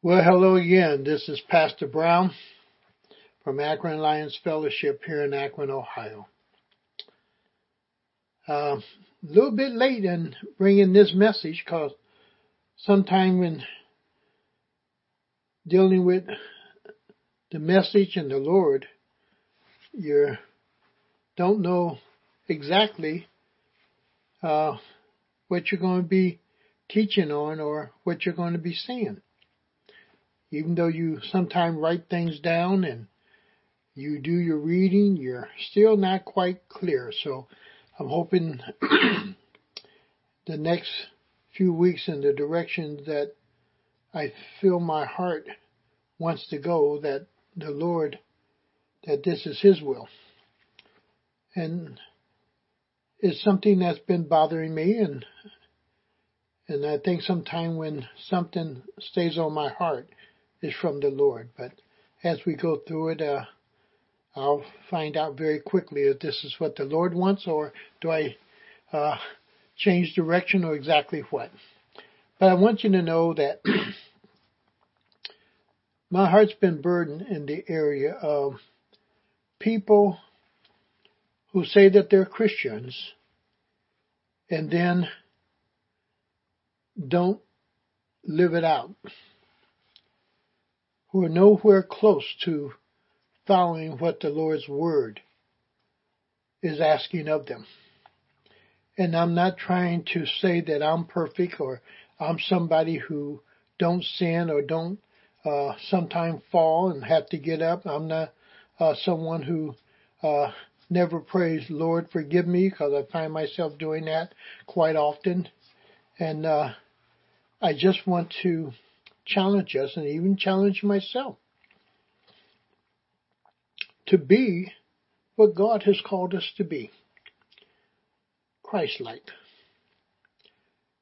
Well, hello again. This is Pastor Brown from Akron Alliance Fellowship here in Akron, Ohio. A uh, little bit late in bringing this message because sometime when dealing with the message and the Lord, you don't know exactly uh, what you're going to be teaching on or what you're going to be saying. Even though you sometimes write things down and you do your reading, you're still not quite clear. So I'm hoping the next few weeks in the direction that I feel my heart wants to go, that the Lord, that this is His will. And it's something that's been bothering me and and I think sometime when something stays on my heart, is from the Lord. But as we go through it, uh, I'll find out very quickly if this is what the Lord wants or do I uh, change direction or exactly what. But I want you to know that my heart's been burdened in the area of people who say that they're Christians and then don't live it out who are nowhere close to following what the Lord's Word is asking of them. And I'm not trying to say that I'm perfect or I'm somebody who don't sin or don't uh, sometimes fall and have to get up. I'm not uh, someone who uh, never prays, Lord, forgive me, because I find myself doing that quite often. And uh, I just want to challenge us and even challenge myself to be what God has called us to be. Christ-like.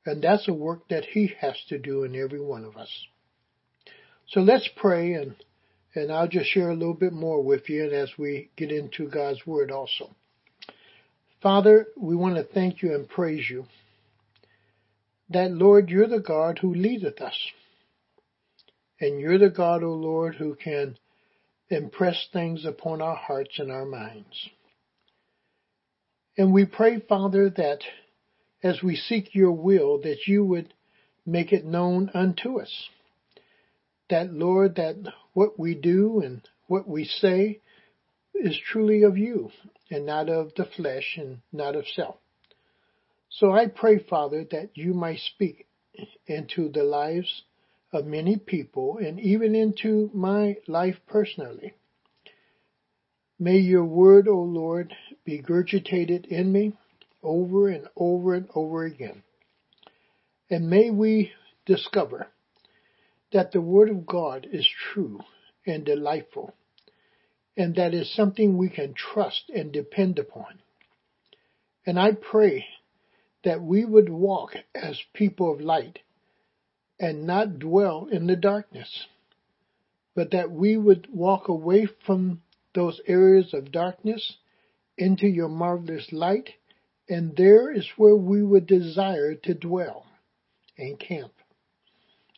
And that's a work that He has to do in every one of us. So let's pray and, and I'll just share a little bit more with you as we get into God's Word also. Father, we want to thank you and praise you that Lord, you're the God who leadeth us. And you're the God, O Lord, who can impress things upon our hearts and our minds. And we pray, Father, that as we seek your will, that you would make it known unto us. That, Lord, that what we do and what we say is truly of you and not of the flesh and not of self. So I pray, Father, that you might speak into the lives of many people and even into my life personally. May your word, O Lord, be gurgitated in me over and over and over again. And may we discover that the word of God is true and delightful, and that is something we can trust and depend upon. And I pray that we would walk as people of light and not dwell in the darkness, but that we would walk away from those areas of darkness into your marvelous light, and there is where we would desire to dwell and camp.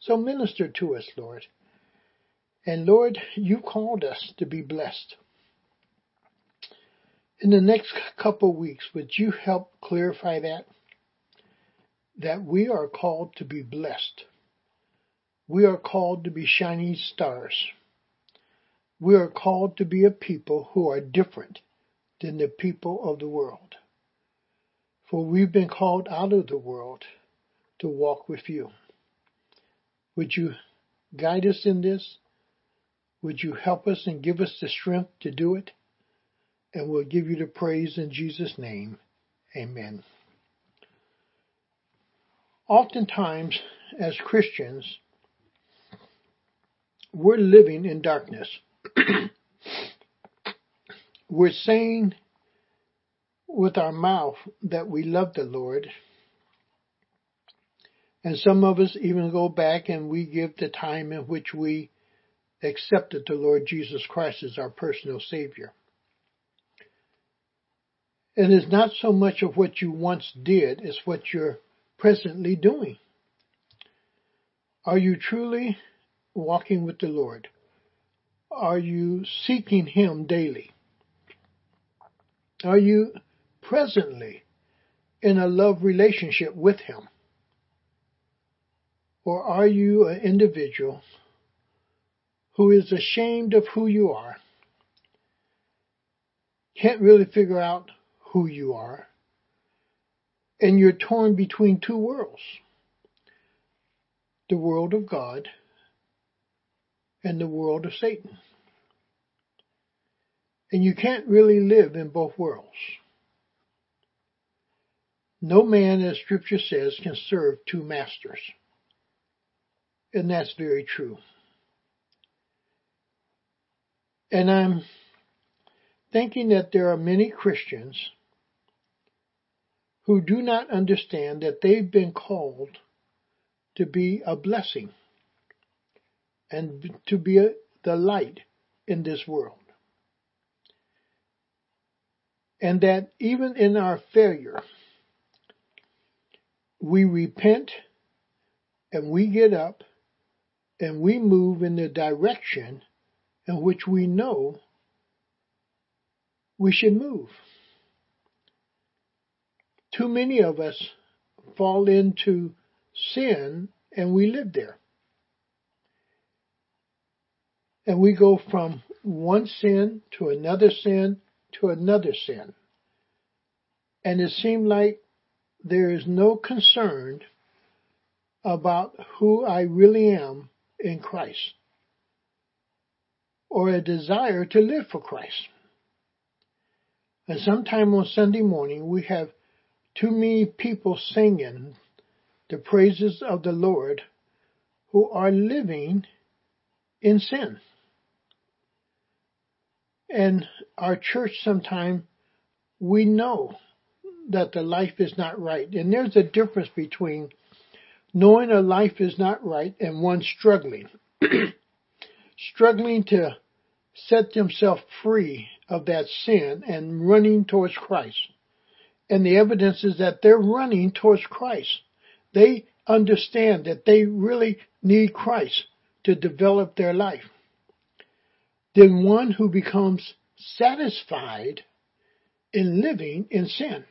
So minister to us, Lord. And Lord, you called us to be blessed. In the next couple weeks, would you help clarify that? That we are called to be blessed. We are called to be shining stars. We are called to be a people who are different than the people of the world. For we've been called out of the world to walk with you. Would you guide us in this? Would you help us and give us the strength to do it? And we'll give you the praise in Jesus' name. Amen. Oftentimes, as Christians, we're living in darkness. we're saying with our mouth that we love the Lord. And some of us even go back and we give the time in which we accepted the Lord Jesus Christ as our personal Savior. And it's not so much of what you once did as what you're presently doing. Are you truly walking with the Lord? Are you seeking Him daily? Are you presently in a love relationship with Him? Or are you an individual who is ashamed of who you are, can't really figure out who you are, and you're torn between two worlds the world of God and the world of Satan. And you can't really live in both worlds. No man, as scripture says, can serve two masters. And that's very true. And I'm thinking that there are many Christians who do not understand that they've been called to be a blessing and to be the light in this world. And that even in our failure, we repent and we get up and we move in the direction in which we know we should move. Too many of us fall into sin and we live there. And we go from one sin to another sin to another sin. And it seems like there is no concern about who I really am in Christ or a desire to live for Christ. And sometime on Sunday morning, we have too many people singing the praises of the Lord who are living in sin. And our church sometimes, we know that the life is not right. And there's a difference between knowing a life is not right and one struggling. struggling to set themselves free of that sin and running towards Christ. And the evidence is that they're running towards Christ. They understand that they really need Christ to develop their life. Then one who becomes satisfied in living in sin.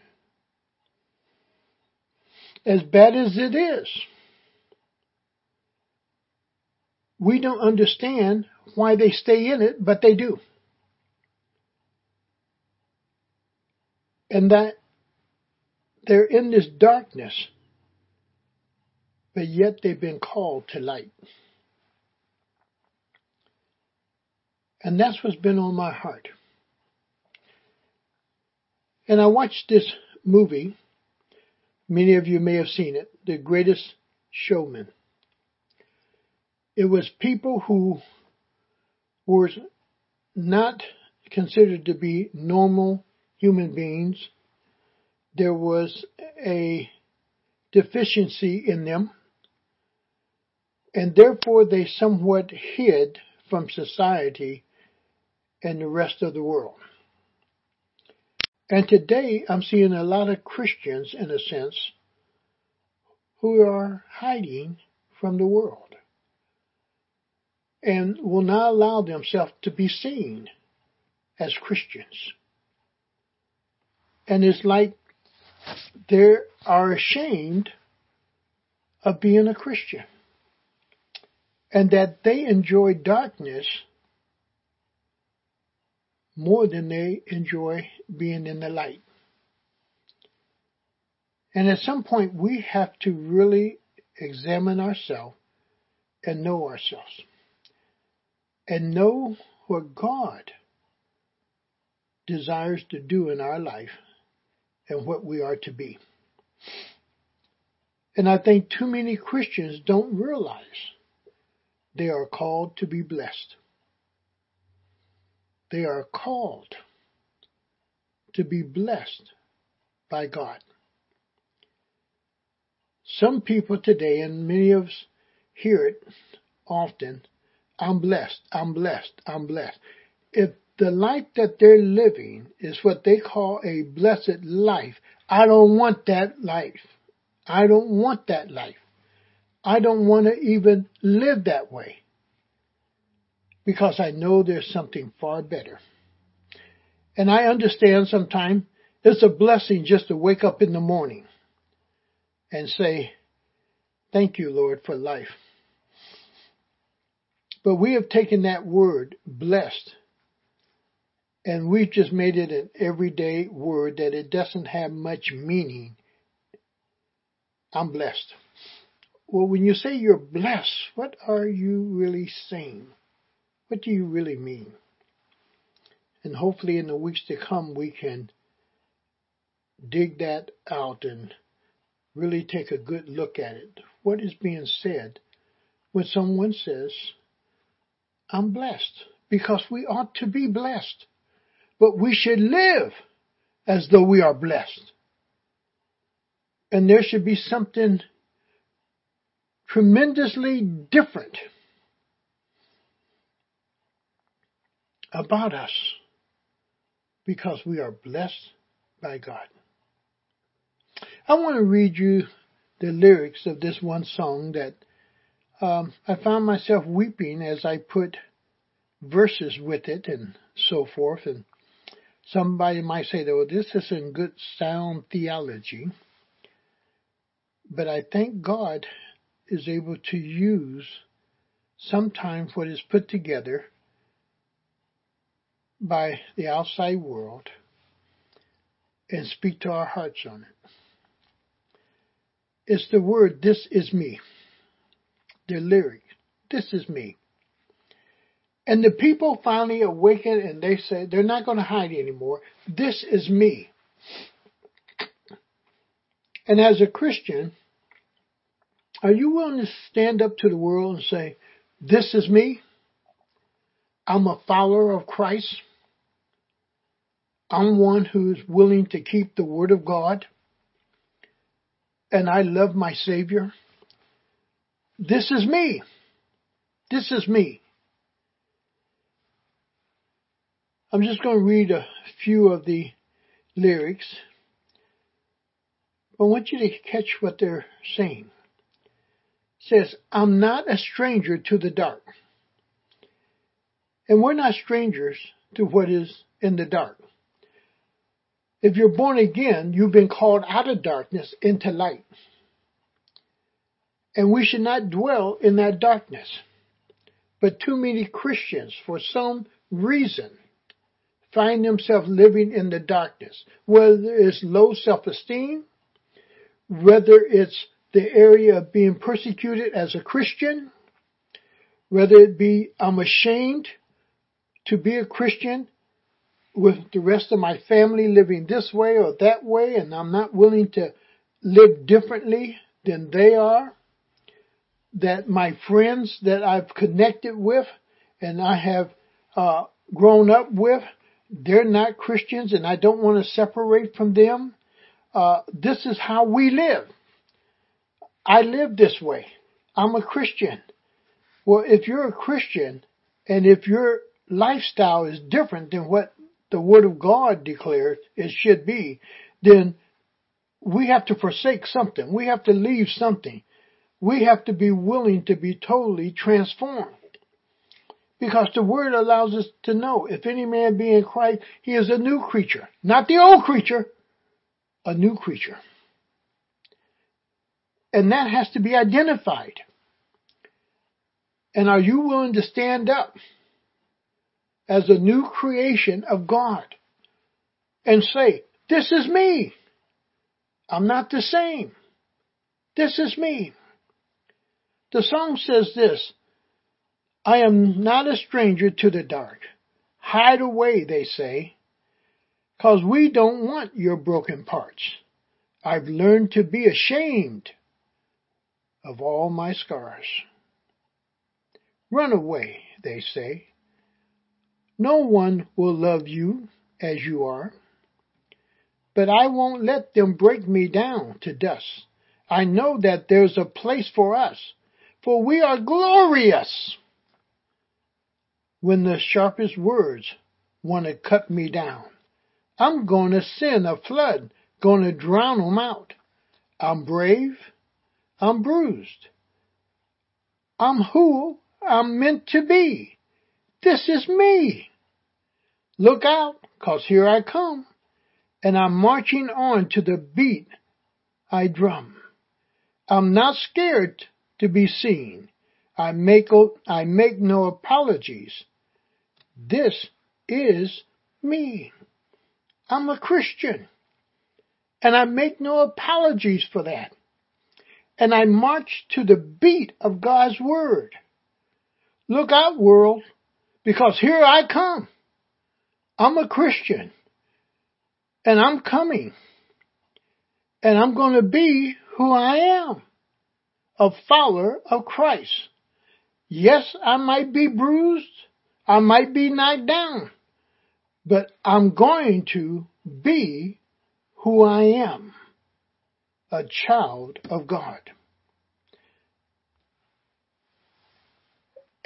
As bad as it is, we don't understand why they stay in it, but they do. And that they're in this darkness, but yet they've been called to light. And that's what's been on my heart. And I watched this movie. Many of you may have seen it, The Greatest Showman. It was people who were not considered to be normal human beings. There was a deficiency in them, and therefore they somewhat hid from society and the rest of the world. And today I'm seeing a lot of Christians, in a sense, who are hiding from the world and will not allow themselves to be seen as Christians. And it's like they are ashamed of being a Christian and that they enjoy darkness more than they enjoy being in the light. And at some point we have to really examine ourselves and know ourselves and know what God desires to do in our life and what we are to be. And I think too many Christians don't realize they are called to be blessed. They are called to be blessed by God. Some people today, and many of us hear it often, I'm blessed, I'm blessed, I'm blessed. If the life that they're living is what they call a blessed life, I don't want that life. I don't want that life. I don't want to even live that way. Because I know there's something far better. And I understand sometimes it's a blessing just to wake up in the morning and say, Thank you, Lord, for life. But we have taken that word, blessed, and we've just made it an everyday word that it doesn't have much meaning. I'm blessed. Well, when you say you're blessed, what are you really saying? What do you really mean? And hopefully in the weeks to come we can dig that out and really take a good look at it. What is being said when someone says, I'm blessed? Because we ought to be blessed. But we should live as though we are blessed. And there should be something tremendously different about us because we are blessed by God. I want to read you the lyrics of this one song that um, I found myself weeping as I put verses with it and so forth. And somebody might say, "Oh, this isn't good sound theology," but I thank God is able to use sometimes what is put together by the outside world and speak to our hearts on it. It's the word, this is me. The lyric, this is me. And the people finally awaken and they say, they're not going to hide anymore. This is me. And as a Christian, are you willing to stand up to the world and say, this is me? I'm a follower of Christ. I'm one who's willing to keep the Word of God. And I love my Savior. This is me. This is me. I'm just going to read a few of the lyrics. I want you to catch what they're saying. It says, I'm not a stranger to the dark. And we're not strangers to what is in the dark. If you're born again, you've been called out of darkness into light. And we should not dwell in that darkness. But too many Christians, for some reason, find themselves living in the darkness, whether it's low self-esteem, whether it's the area of being persecuted as a Christian, whether it be I'm ashamed to be a Christian with the rest of my family living this way or that way, and I'm not willing to live differently than they are. That my friends that I've connected with and I have uh, grown up with, they're not Christians, and I don't want to separate from them. Uh, this is how we live. I live this way. I'm a Christian. Well, if you're a Christian and if your lifestyle is different than what the Word of God declares it should be, then we have to forsake something. We have to leave something. We have to be willing to be totally transformed. Because the Word allows us to know if any man be in Christ, he is a new creature. Not the old creature, a new creature. And that has to be identified. And are you willing to stand up? As a new creation of God and say, this is me. I'm not the same. This is me. The song says this, I am not a stranger to the dark. Hide away, they say, cause we don't want your broken parts. I've learned to be ashamed of all my scars. Run away, they say, no one will love you as you are. But I won't let them break me down to dust. I know that there's a place for us, for we are glorious. When the sharpest words want to cut me down, I'm going to send a flood, going to drown them out. I'm brave. I'm bruised. I'm who I'm meant to be This is me. Look out, cause here I come, and I'm marching on to the beat I drum. I'm not scared to be seen. I make, I make no apologies. This is me. I'm a Christian. And I make no apologies for that. And I march to the beat of God's word. Look out, world, because here I come. I'm a Christian. And I'm coming. And I'm going to be who I am. A follower of Christ. Yes, I might be bruised. I might be knocked down. But I'm going to be who I am. A child of God.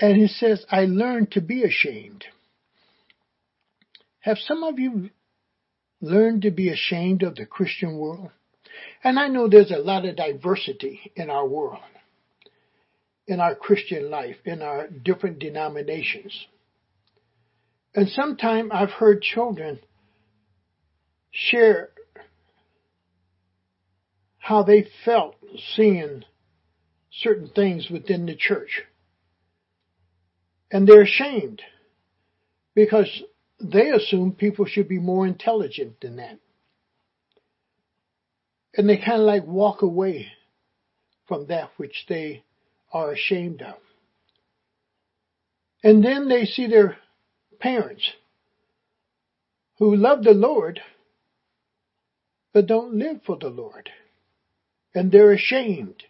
And he says, I learned to be ashamed. Have some of you learned to be ashamed of the Christian world? And I know there's a lot of diversity in our world, in our Christian life, in our different denominations. And sometimes I've heard children share how they felt seeing certain things within the church. And they're ashamed because they assume people should be more intelligent than that. And they kind of like walk away from that which they are ashamed of. And then they see their parents who love the Lord but don't live for the Lord. And they're ashamed.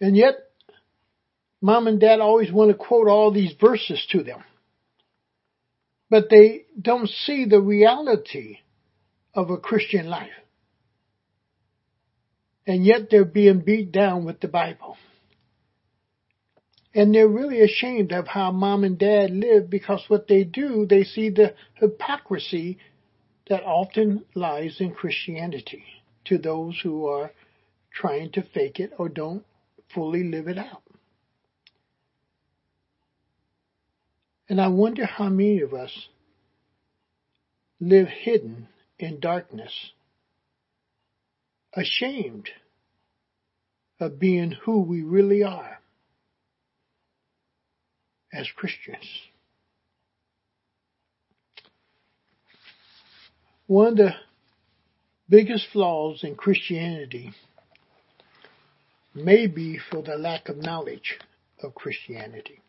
And yet, mom and dad always want to quote all these verses to them. But they don't see the reality of a Christian life. And yet they're being beat down with the Bible. And they're really ashamed of how mom and dad live because what they do, they see the hypocrisy that often lies in Christianity to those who are trying to fake it or don't fully live it out. And I wonder how many of us live hidden in darkness, ashamed of being who we really are as Christians. One of the biggest flaws in Christianity may be for the lack of knowledge of Christianity.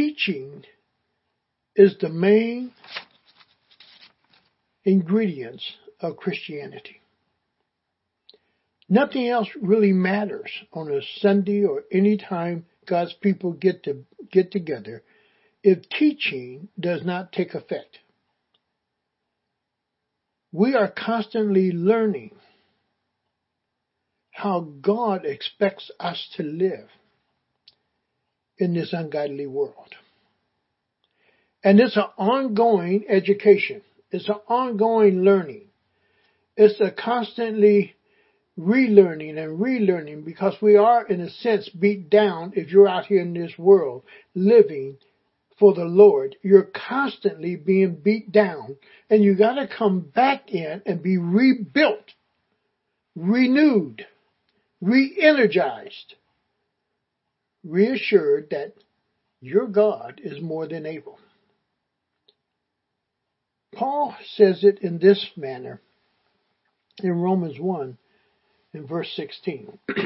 Teaching is the main ingredients of Christianity. Nothing else really matters on a Sunday or any time God's people get to get together if teaching does not take effect. We are constantly learning how God expects us to live in this ungodly world. And it's an ongoing education. It's an ongoing learning. It's a constantly relearning and relearning because we are, in a sense, beat down if you're out here in this world living for the Lord. You're constantly being beat down and you gotta come back in and be rebuilt, renewed, re-energized, reassured that your God is more than able. Paul says it in this manner in Romans 1 in verse 16.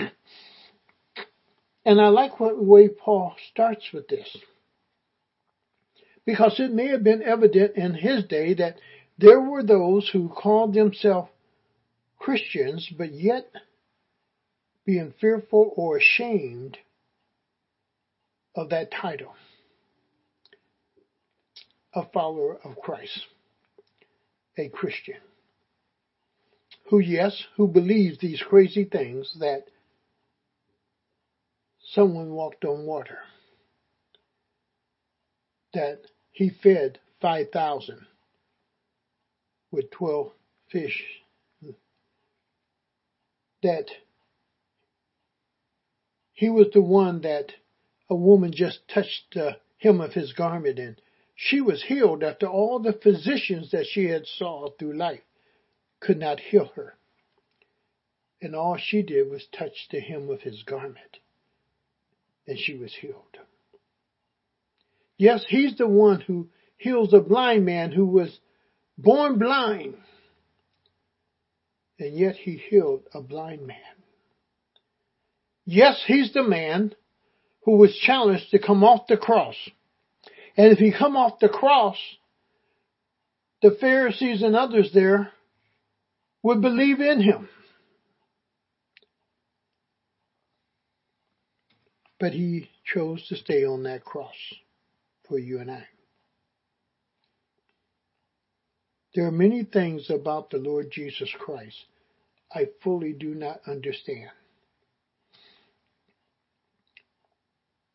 and I like what way Paul starts with this. Because it may have been evident in his day that there were those who called themselves Christians, but yet being fearful or ashamed of that title, a follower of Christ, a Christian who, yes, who believes these crazy things that someone walked on water, that he fed 5,000 with 12 fish, that He was the one that a woman just touched the hem of his garment and she was healed after all the physicians that she had saw through life could not heal her. And all she did was touch the hem of his garment and she was healed. Yes, he's the one who heals a blind man who was born blind. And yet he healed a blind man. Yes, he's the man who was challenged to come off the cross. And if he come off the cross, the Pharisees and others there would believe in him. But he chose to stay on that cross for you and I. There are many things about the Lord Jesus Christ I fully do not understand.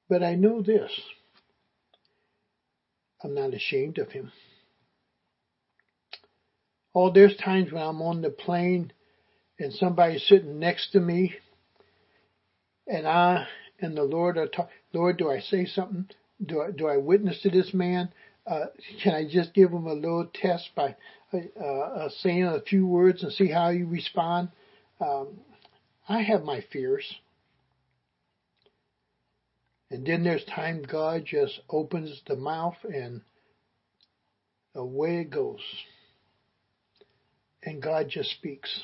But I know this. I'm not ashamed of him. Oh, there's times when I'm on the plane and somebody's sitting next to me and I and the Lord are talking, Lord, do I say something? Do I, do I witness to this man? Uh, can I just give him a little test by uh, uh, saying a few words and see how you respond? Um, I have my fears. And then there's time God just opens the mouth and away it goes. And God just speaks.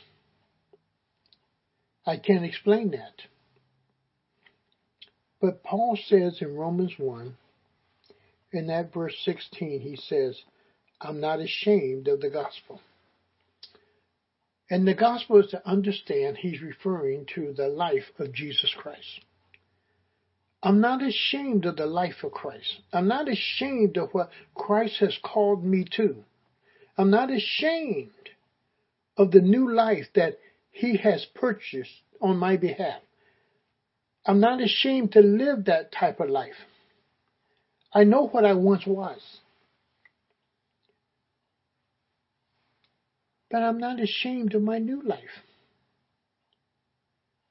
I can't explain that. But Paul says in Romans 1, in that verse 16, he says, I'm not ashamed of the gospel. And the gospel is to understand he's referring to the life of Jesus Christ. I'm not ashamed of the life of Christ. I'm not ashamed of what Christ has called me to. I'm not ashamed of the new life that he has purchased on my behalf. I'm not ashamed to live that type of life. I know what I once was. But I'm not ashamed of my new life.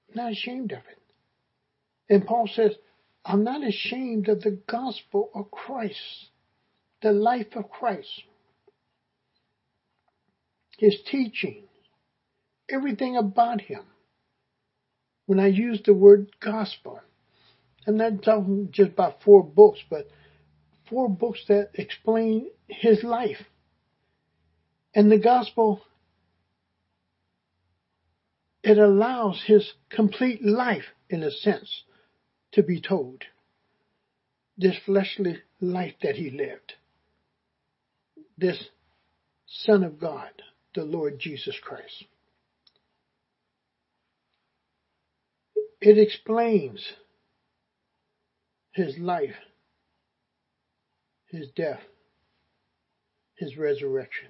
I'm not ashamed of it. And Paul says, I'm not ashamed of the gospel of Christ, the life of Christ, his teaching, everything about him. When I use the word gospel, I'm not talking just about four books, but four books that explain his life. And the gospel, it allows his complete life, in a sense, to be told. This fleshly life that he lived. This Son of God, the Lord Jesus Christ. It explains his life, his death, his resurrection.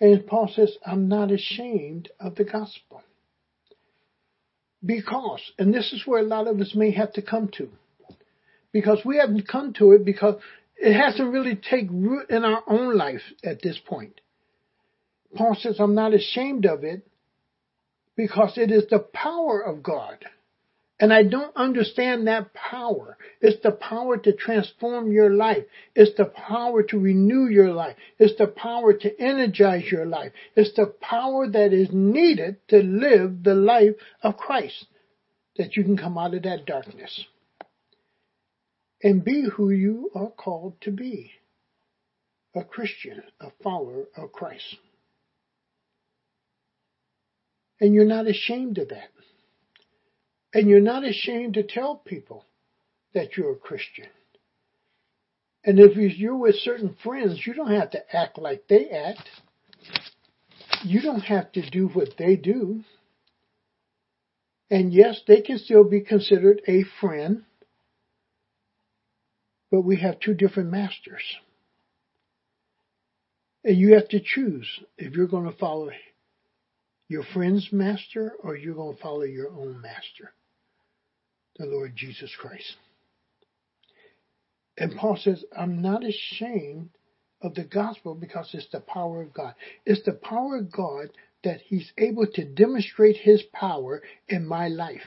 And Paul says, I'm not ashamed of the gospel. Because, and this is where a lot of us may have to come to, because we haven't come to it because it hasn't really taken root in our own life at this point. Paul says, I'm not ashamed of it because it is the power of God. And I don't understand that power. It's the power to transform your life. It's the power to renew your life. It's the power to energize your life. It's the power that is needed to live the life of Christ that you can come out of that darkness and be who you are called to be. A Christian, a follower of Christ. And you're not ashamed of that. And you're not ashamed to tell people that you're a Christian. And if you're with certain friends, you don't have to act like they act. You don't have to do what they do. And yes, they can still be considered a friend, but we have two different masters. And you have to choose if you're going to follow your friend's master or you're going to follow your own master the Lord Jesus Christ. And Paul says, I'm not ashamed of the gospel because it's the power of God. It's the power of God that He's able to demonstrate His power in my life.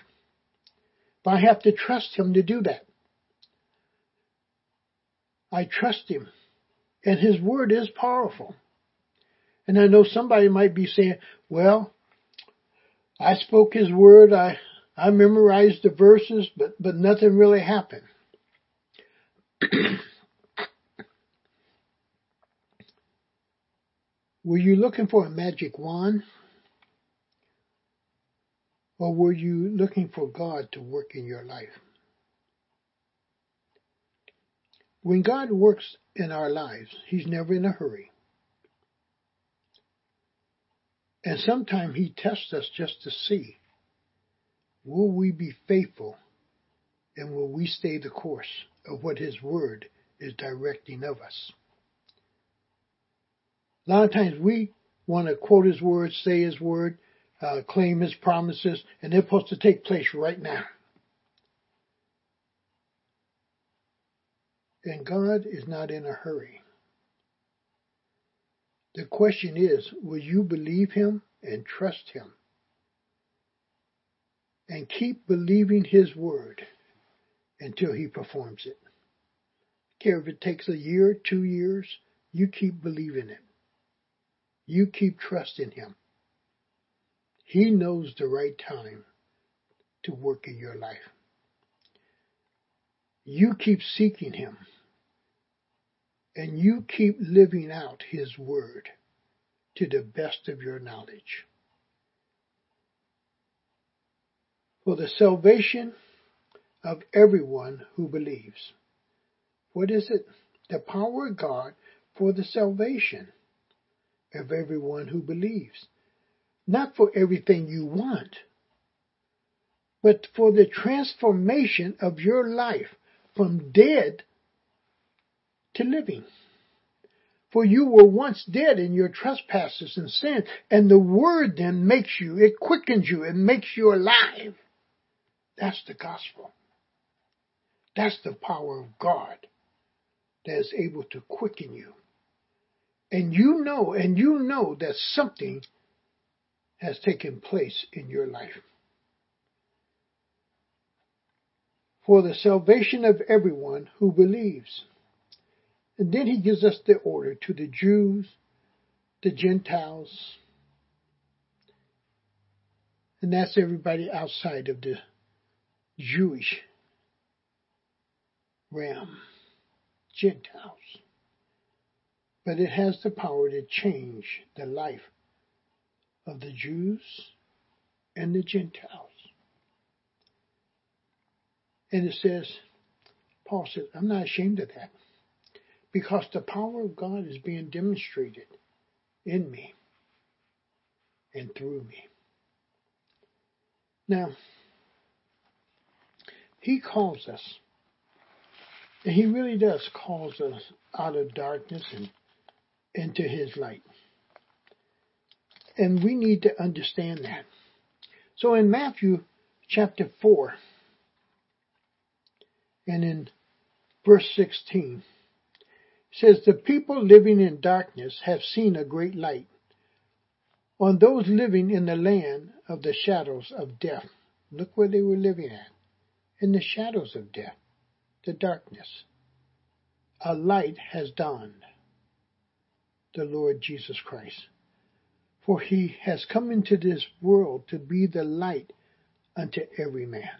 But I have to trust Him to do that. I trust Him, and His Word is powerful. And I know somebody might be saying, well, I spoke His Word, I, I memorized the verses, but, but nothing really happened. Were you looking for a magic wand? Or were you looking for God to work in your life? When God works in our lives, He's never in a hurry. And sometimes He tests us just to see will we be faithful and will we stay the course of what His Word is directing of us. A lot of times we want to quote his word, say his word, uh, claim his promises, and they're supposed to take place right now. And God is not in a hurry. The question is, will you believe him and trust him? And keep believing his word until he performs it. Care if it takes a year, two years, you keep believing it. You keep trusting Him. He knows the right time to work in your life. You keep seeking Him. And you keep living out His Word to the best of your knowledge. For the salvation of everyone who believes. What is it? The power of God for the salvation of everyone who believes. Not for everything you want, but for the transformation of your life from dead to living. For you were once dead in your trespasses and sin, and the word then makes you, it quickens you, it makes you alive. That's the gospel. That's the power of God that is able to quicken you and you know, and you know that something has taken place in your life. For the salvation of everyone who believes. And then he gives us the order to the Jews, the Gentiles, and that's everybody outside of the Jewish realm, Gentiles but it has the power to change the life of the Jews and the Gentiles. And it says, Paul says, I'm not ashamed of that because the power of God is being demonstrated in me and through me. Now, he calls us, and he really does calls us out of darkness and into his light. And we need to understand that. So in Matthew chapter 4 and in verse 16 says the people living in darkness have seen a great light. On those living in the land of the shadows of death, look where they were living at, in the shadows of death, the darkness. A light has dawned the Lord Jesus Christ. For he has come into this world to be the light unto every man,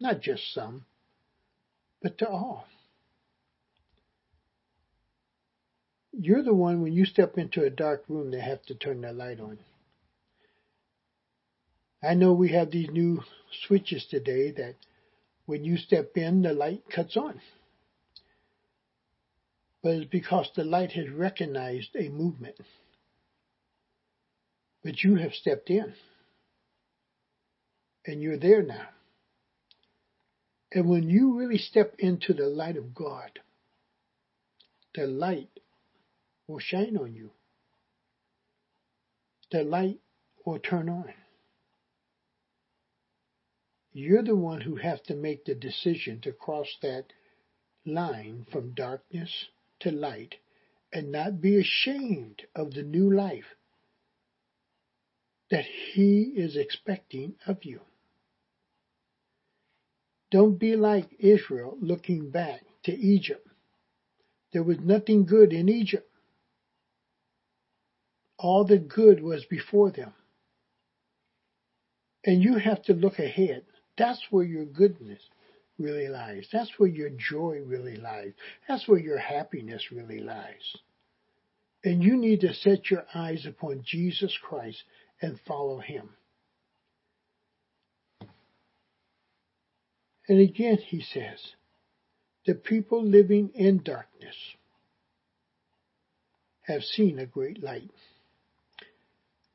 not just some, but to all. You're the one when you step into a dark room they have to turn the light on. I know we have these new switches today that when you step in, the light cuts on but it's because the light has recognized a movement. But you have stepped in. And you're there now. And when you really step into the light of God, the light will shine on you. The light will turn on. You're the one who has to make the decision to cross that line from darkness to light and not be ashamed of the new life that He is expecting of you. Don't be like Israel looking back to Egypt. There was nothing good in Egypt. All the good was before them. And you have to look ahead. That's where your goodness really lies. That's where your joy really lies. That's where your happiness really lies. And you need to set your eyes upon Jesus Christ and follow him. And again, he says, the people living in darkness have seen a great light.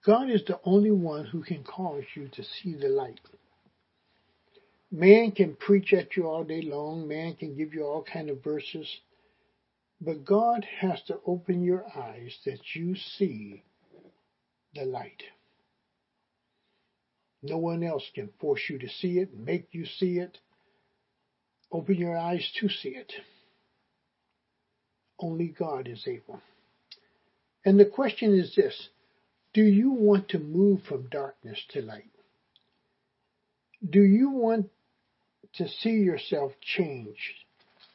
God is the only one who can cause you to see the light. Man can preach at you all day long. Man can give you all kind of verses. But God has to open your eyes that you see the light. No one else can force you to see it, make you see it, open your eyes to see it. Only God is able. And the question is this Do you want to move from darkness to light? Do you want to see yourself changed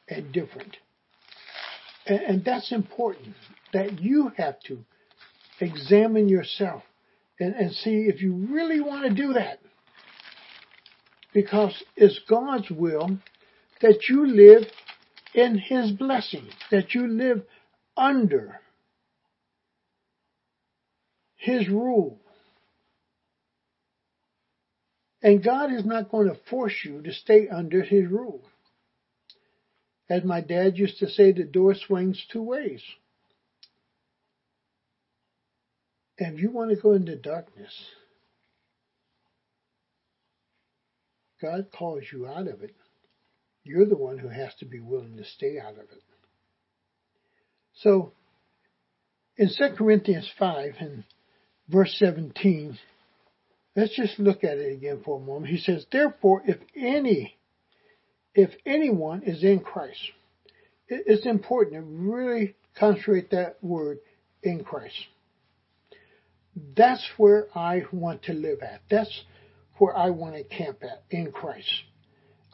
and different? And, and that's important that you have to examine yourself and, and see if you really want to do that. Because it's God's will that you live in His blessing, that you live under His rule. And God is not going to force you to stay under His rule. As my dad used to say, the door swings two ways. And if you want to go into darkness, God calls you out of it. You're the one who has to be willing to stay out of it. So, in 2 Corinthians 5 and verse 17, let's just look at it again for a moment. He says, Therefore, if any, if anyone is in Christ, it's important to really concentrate that word in Christ. That's where I want to live at. That's where I want to camp at in Christ.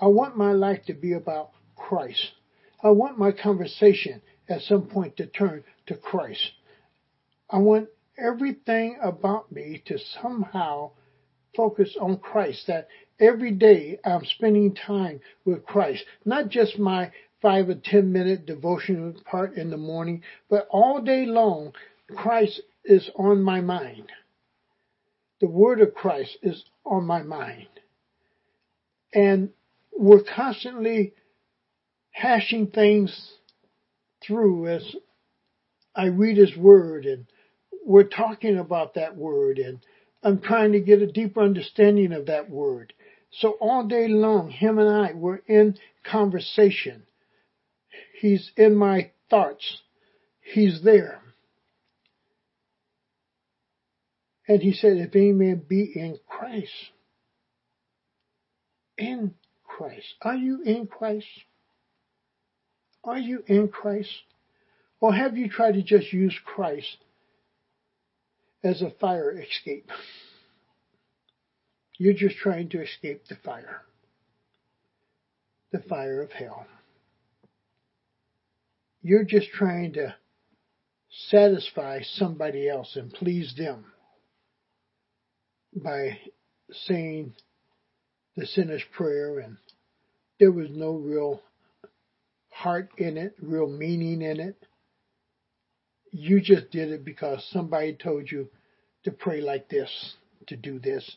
I want my life to be about Christ. I want my conversation at some point to turn to Christ. I want everything about me to somehow focus on Christ, that every day I'm spending time with Christ, not just my five or ten minute devotional part in the morning, but all day long, Christ is on my mind. The word of Christ is on my mind. And we're constantly hashing things through as I read his word and we're talking about that word and I'm trying to get a deeper understanding of that word. So all day long, him and I were in conversation. He's in my thoughts. He's there. And he said, if any man be in Christ, in Christ. Are you in Christ? Are you in Christ? Or have you tried to just use Christ as a fire escape? You're just trying to escape the fire. The fire of hell. You're just trying to satisfy somebody else and please them by saying the sinner's prayer and there was no real heart in it, real meaning in it. You just did it because somebody told you to pray like this, to do this.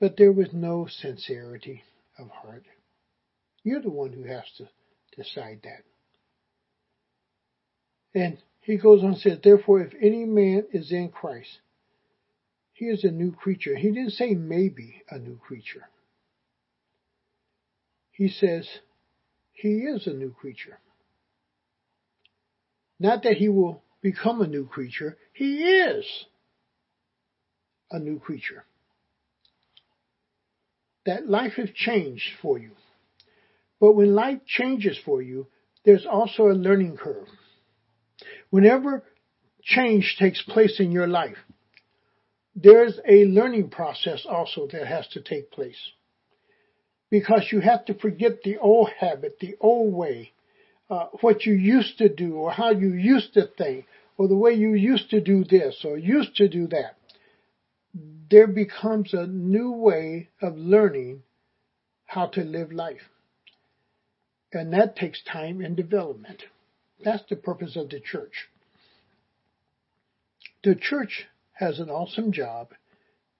But there was no sincerity of heart. You're the one who has to decide that. And he goes on and says, Therefore, if any man is in Christ, he is a new creature. He didn't say maybe a new creature. He says he is a new creature. Not that he will become a new creature, he is a new creature. That life has changed for you. But when life changes for you, there's also a learning curve. Whenever change takes place in your life, there's a learning process also that has to take place. Because you have to forget the old habit, the old way, uh, what you used to do or how you used to think or the way you used to do this or used to do that. There becomes a new way of learning how to live life. And that takes time and development. That's the purpose of the church. The church has an awesome job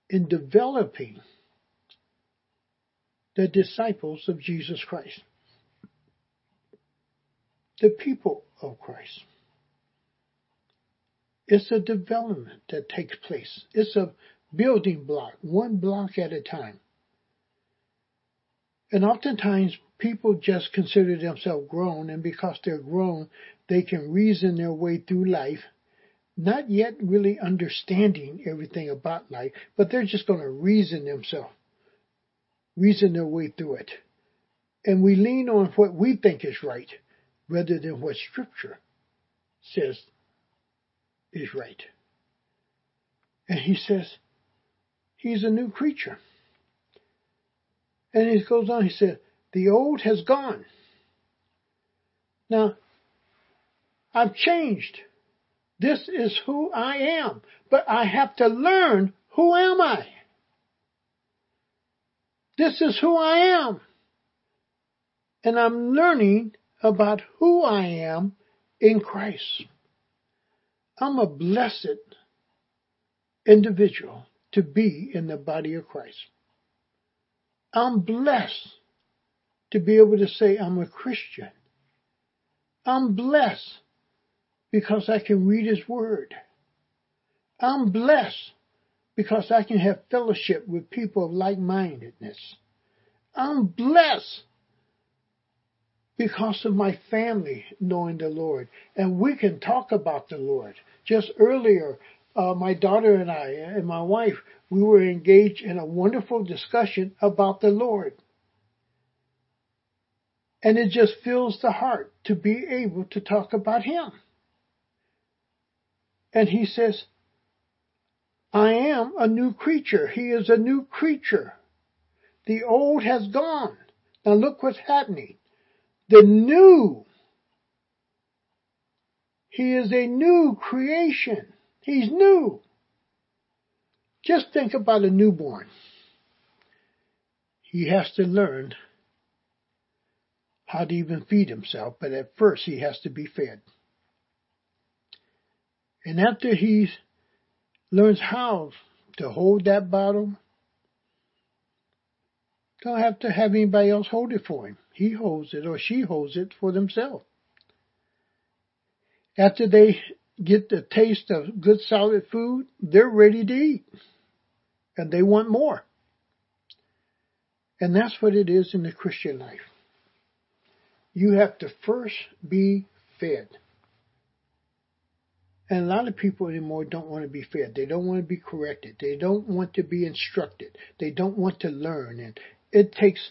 in developing the disciples of Jesus Christ, the people of Christ. It's a development that takes place. It's a building block, one block at a time. And oftentimes people just consider themselves grown, and because they're grown, they can reason their way through life, not yet really understanding everything about life, but they're just going to reason themselves, reason their way through it. And we lean on what we think is right rather than what Scripture says is right. And he says, he's a new creature. And he goes on, he said, the old has gone. Now, I've changed. This is who I am. But I have to learn who am I? This is who I am. And I'm learning about who I am in Christ. I'm a blessed individual to be in the body of Christ. I'm blessed to be able to say I'm a Christian. I'm blessed because I can read His Word. I'm blessed because I can have fellowship with people of like-mindedness. I'm blessed because of my family knowing the Lord. And we can talk about the Lord. Just earlier, uh, my daughter and I and my wife, we were engaged in a wonderful discussion about the Lord. And it just fills the heart to be able to talk about Him. And He says, I am a new creature. He is a new creature. The old has gone. Now look what's happening. The new. He is a new creation. He's new. Just think about a newborn. He has to learn how to even feed himself, but at first he has to be fed. And after he learns how to hold that bottle, don't have to have anybody else hold it for him. He holds it or she holds it for themselves. After they get the taste of good solid food, they're ready to eat. And they want more. And that's what it is in the Christian life. You have to first be fed. And a lot of people anymore don't want to be fed. They don't want to be corrected. They don't want to be instructed. They don't want to learn. And it takes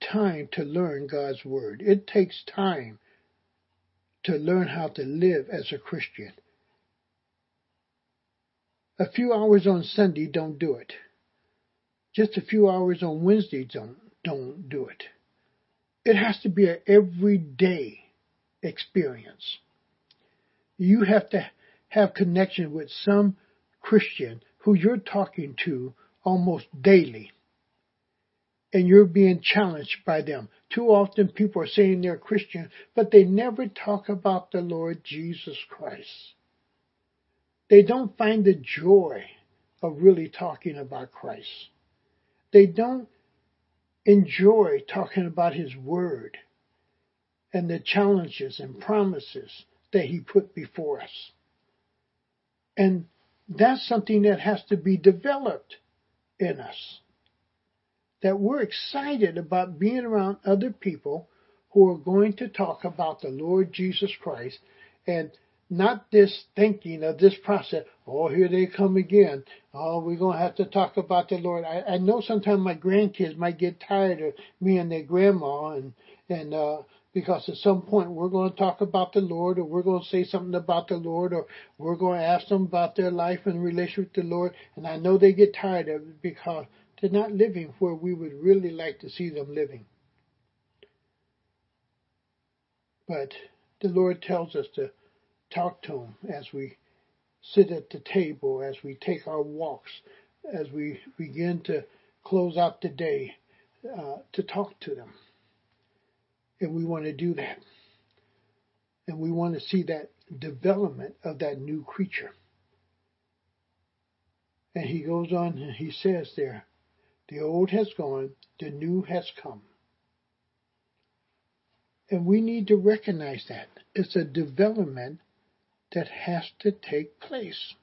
time to learn God's Word. It takes time to learn how to live as a Christian. A few hours on Sunday don't do it. Just a few hours on Wednesday don't, don't do it. It has to be an everyday experience. You have to have connection with some Christian who you're talking to almost daily. And you're being challenged by them. Too often people are saying they're Christian, but they never talk about the Lord Jesus Christ. They don't find the joy of really talking about Christ. They don't enjoy talking about His Word and the challenges and promises that He put before us. And that's something that has to be developed in us. That we're excited about being around other people who are going to talk about the Lord Jesus Christ and not this thinking of this process. Oh, here they come again. Oh, we're going to have to talk about the Lord. I, I know sometimes my grandkids might get tired of me and their grandma and, and, uh, because at some point we're going to talk about the Lord or we're going to say something about the Lord or we're going to ask them about their life and relationship with the Lord. And I know they get tired of it because they're not living where we would really like to see them living. But the Lord tells us to talk to Him as we sit at the table, as we take our walks, as we begin to close out the day, uh, to talk to them. And we want to do that. And we want to see that development of that new creature. And he goes on and he says there, the old has gone, the new has come. And we need to recognize that. It's a development that has to take place.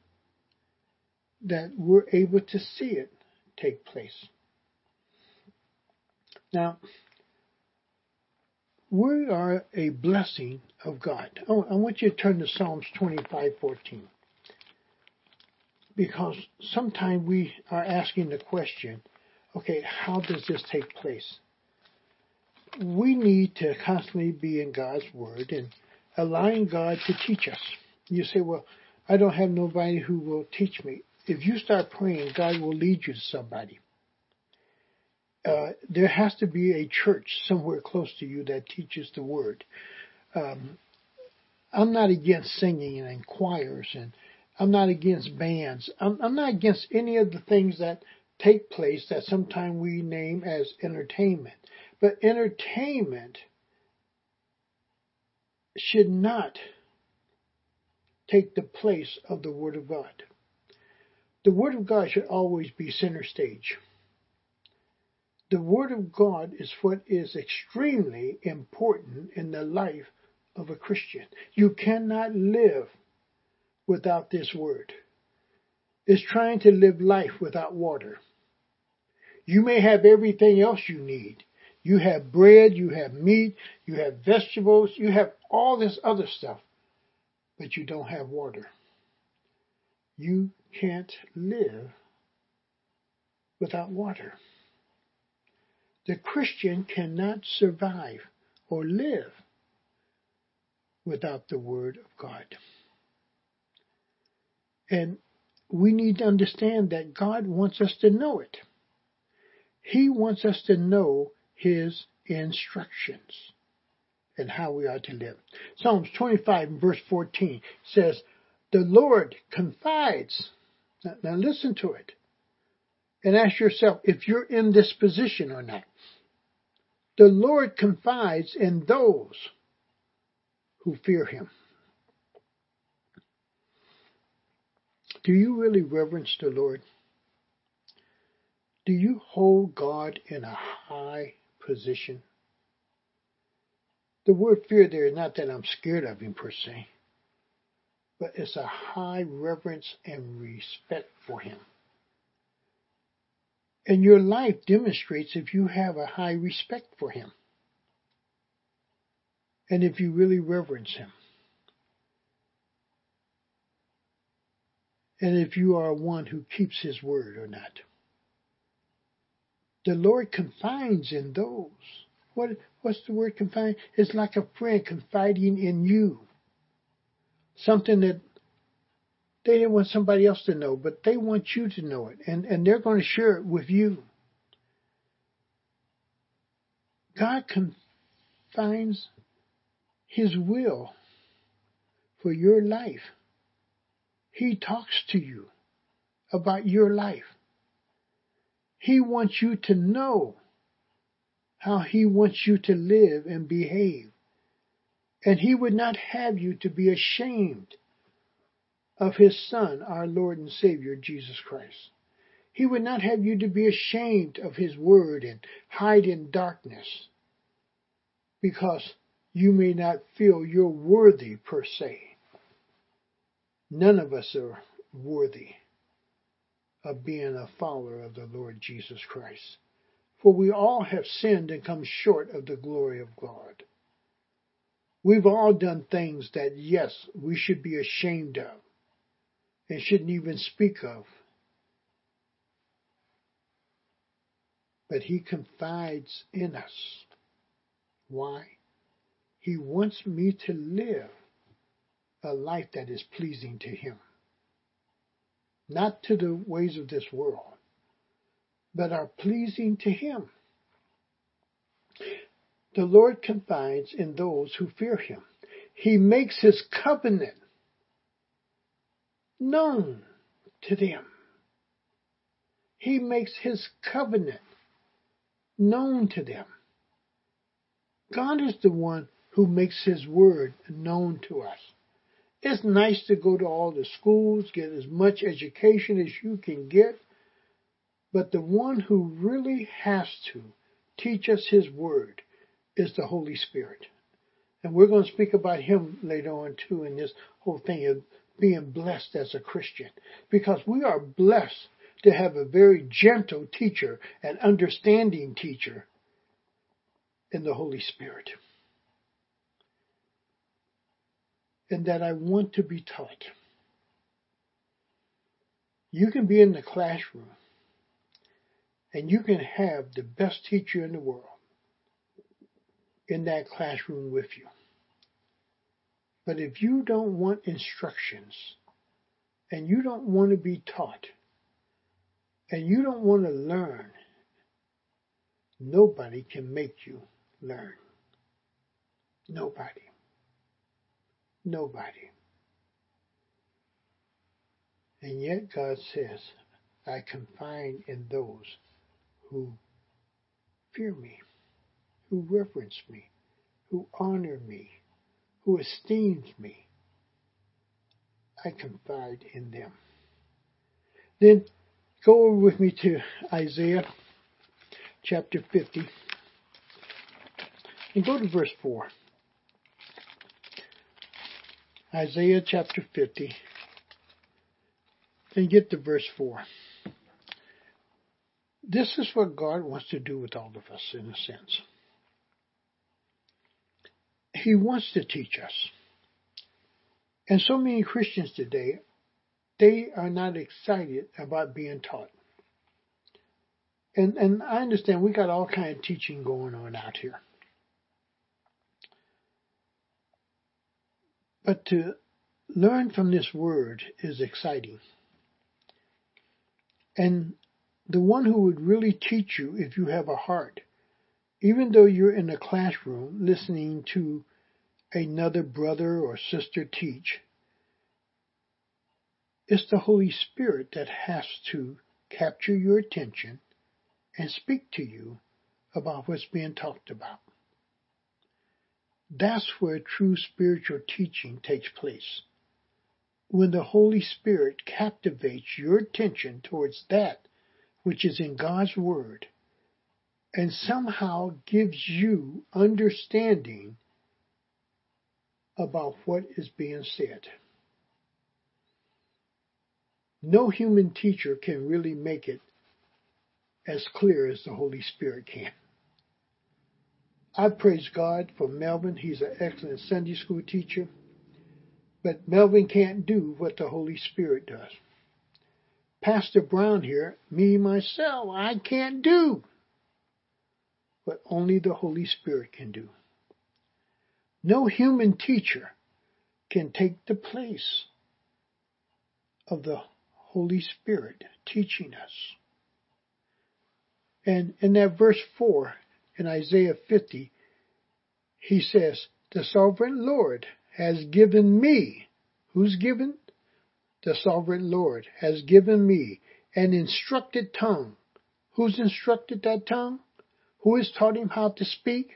That we're able to see it take place. Now, we are a blessing of God. Oh, I want you to turn to Psalms 25:14. Because sometimes we are asking the question, okay, how does this take place? We need to constantly be in God's Word and allowing God to teach us. You say, well, I don't have nobody who will teach me. If you start praying, God will lead you to somebody. Uh, there has to be a church somewhere close to you that teaches the word. Um, I'm not against singing and choirs, and I'm not against bands. I'm, I'm not against any of the things that take place that sometimes we name as entertainment. But entertainment should not take the place of the Word of God. The Word of God should always be center stage. The Word of God is what is extremely important in the life of a Christian. You cannot live without this Word. It's trying to live life without water. You may have everything else you need. You have bread, you have meat, you have vegetables, you have all this other stuff, but you don't have water. You can't live without water. The Christian cannot survive or live without the Word of God. And we need to understand that God wants us to know it. He wants us to know His instructions and how we are to live. Psalms 25 verse 14 says, The Lord confides. Now, now listen to it and ask yourself if you're in this position or not. The Lord confides in those who fear him. Do you really reverence the Lord? Do you hold God in a high position? The word fear there is not that I'm scared of him per se, but it's a high reverence and respect for him. And your life demonstrates if you have a high respect for Him. And if you really reverence Him. And if you are one who keeps His word or not. The Lord confides in those. What, what's the word confide? It's like a friend confiding in you. Something that they didn't want somebody else to know, but they want you to know it, and, and they're going to share it with you. God confines His will for your life. He talks to you about your life. He wants you to know how He wants you to live and behave. And He would not have you to be ashamed of his Son, our Lord and Savior, Jesus Christ. He would not have you to be ashamed of his word and hide in darkness because you may not feel you're worthy per se. None of us are worthy of being a follower of the Lord Jesus Christ. For we all have sinned and come short of the glory of God. We've all done things that, yes, we should be ashamed of and shouldn't even speak of. But he confides in us. Why? He wants me to live a life that is pleasing to Him. Not to the ways of this world, but are pleasing to Him. The Lord confides in those who fear Him. He makes His covenant known to them. He makes His covenant known to them. God is the one who makes His word known to us. It's nice to go to all the schools, get as much education as you can get, but the one who really has to teach us His word is the Holy Spirit. And we're going to speak about Him later on too in this whole thing of being blessed as a Christian. Because we are blessed to have a very gentle teacher and understanding teacher in the Holy Spirit. And that I want to be taught. You can be in the classroom and you can have the best teacher in the world in that classroom with you. But if you don't want instructions and you don't want to be taught and you don't want to learn, nobody can make you learn. Nobody. Nobody. And yet God says, I confide in those who fear me, who reverence me, who honor me, who esteems me. I confide in them. Then go with me to Isaiah chapter 50 and go to verse 4. Isaiah chapter 50 and get to verse 4. This is what God wants to do with all of us, in a sense. He wants to teach us. And so many Christians today, they are not excited about being taught. And, and I understand we got all kind of teaching going on out here. But to learn from this word is exciting. And the one who would really teach you if you have a heart, even though you're in a classroom listening to another brother or sister teach, it's the Holy Spirit that has to capture your attention and speak to you about what's being talked about. That's where true spiritual teaching takes place. When the Holy Spirit captivates your attention towards that which is in God's Word, and somehow gives you understanding about what is being said. No human teacher can really make it as clear as the Holy Spirit can. I praise God for Melvin. He's an excellent Sunday school teacher. But Melvin can't do what the Holy Spirit does. Pastor Brown here, me myself, I can't do what only the Holy Spirit can do. No human teacher can take the place of the Holy Spirit teaching us. And in that verse 4 in Isaiah 50, he says, The sovereign Lord has given me. Who's given? the sovereign Lord, has given me an instructed tongue. Who's instructed that tongue? Who has taught him how to speak?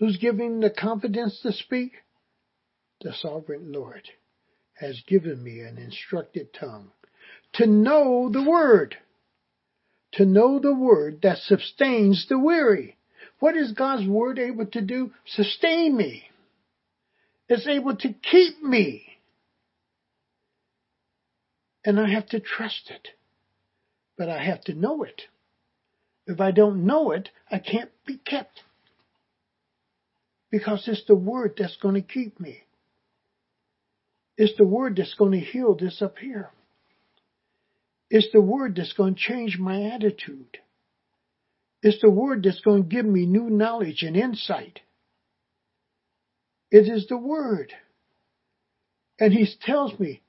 Who's giving him the confidence to speak? The sovereign Lord has given me an instructed tongue to know the word, to know the word that sustains the weary. What is God's word able to do? Sustain me. It's able to keep me and I have to trust it. But I have to know it. If I don't know it, I can't be kept. Because it's the word that's going to keep me. It's the word that's going to heal this up here. It's the word that's going to change my attitude. It's the word that's going to give me new knowledge and insight. It is the Word. And he tells me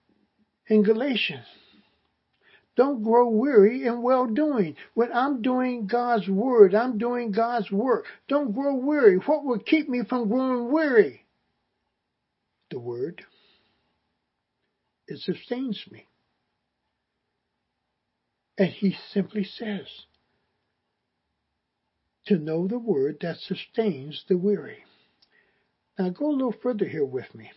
in Galatians, don't grow weary in well doing. When I'm doing God's word, I'm doing God's work. Don't grow weary. What will keep me from growing weary? The word. It sustains me. And he simply says, to know the word that sustains the weary. Now go a little further here with me.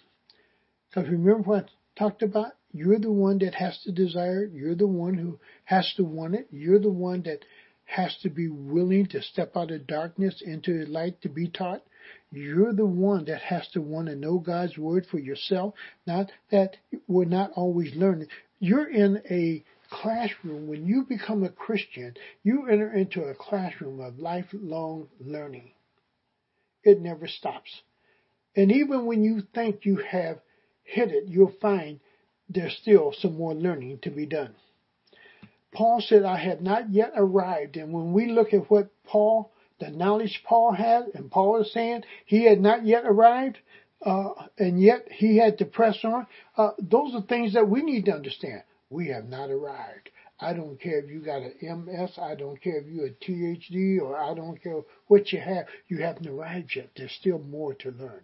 Because remember what I talked about? You're the one that has to desire it. You're the one who has to want it. You're the one that has to be willing to step out of darkness into the light to be taught. You're the one that has to want to know God's word for yourself. Not that we're not always learning. You're in a classroom. When you become a Christian, you enter into a classroom of lifelong learning. It never stops. And even when you think you have hit it, you'll find there's still some more learning to be done. Paul said, I had not yet arrived. And when we look at what Paul, the knowledge Paul had, and Paul is saying he had not yet arrived, uh, and yet he had to press on, uh, those are things that we need to understand. We have not arrived. I don't care if you got an MS, I don't care if you're a THD, or I don't care what you have. You haven't arrived yet. There's still more to learn.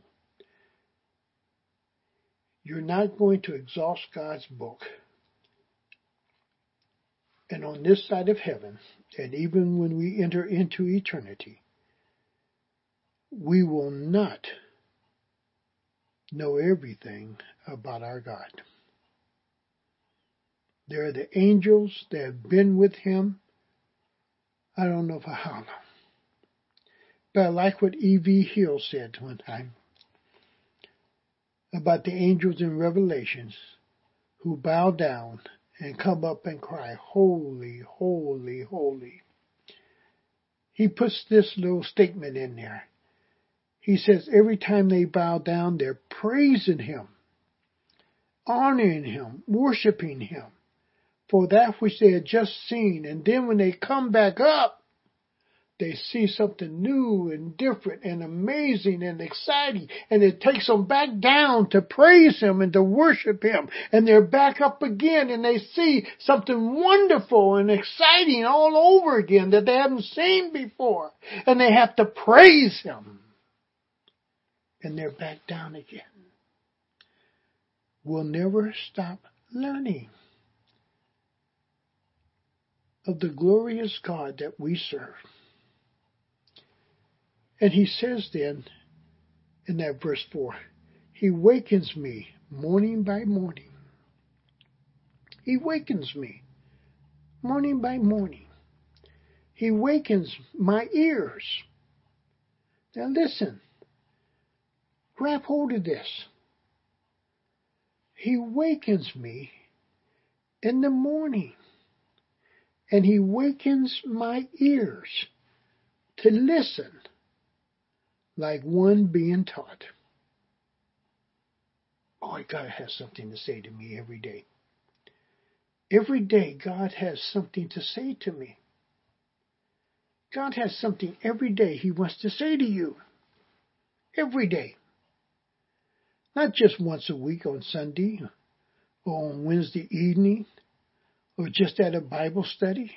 You're not going to exhaust God's book. And on this side of heaven, and even when we enter into eternity, we will not know everything about our God. There are the angels that have been with him. I don't know for how long. But I like what E.V. Hill said one time about the angels in Revelations who bow down and come up and cry, Holy, holy, holy. He puts this little statement in there. He says every time they bow down, they're praising Him, honoring Him, worshiping Him for that which they had just seen. And then when they come back up, they see something new and different and amazing and exciting. And it takes them back down to praise him and to worship him. And they're back up again and they see something wonderful and exciting all over again that they haven't seen before. And they have to praise him. And they're back down again. We'll never stop learning of the glorious God that we serve. And he says then in that verse 4, He wakens me morning by morning. He wakens me morning by morning. He wakens my ears. Now listen, grab hold of this. He wakens me in the morning and he wakens my ears to listen like one being taught. Oh, God has something to say to me every day. Every day, God has something to say to me. God has something every day He wants to say to you. Every day. Not just once a week on Sunday or on Wednesday evening or just at a Bible study.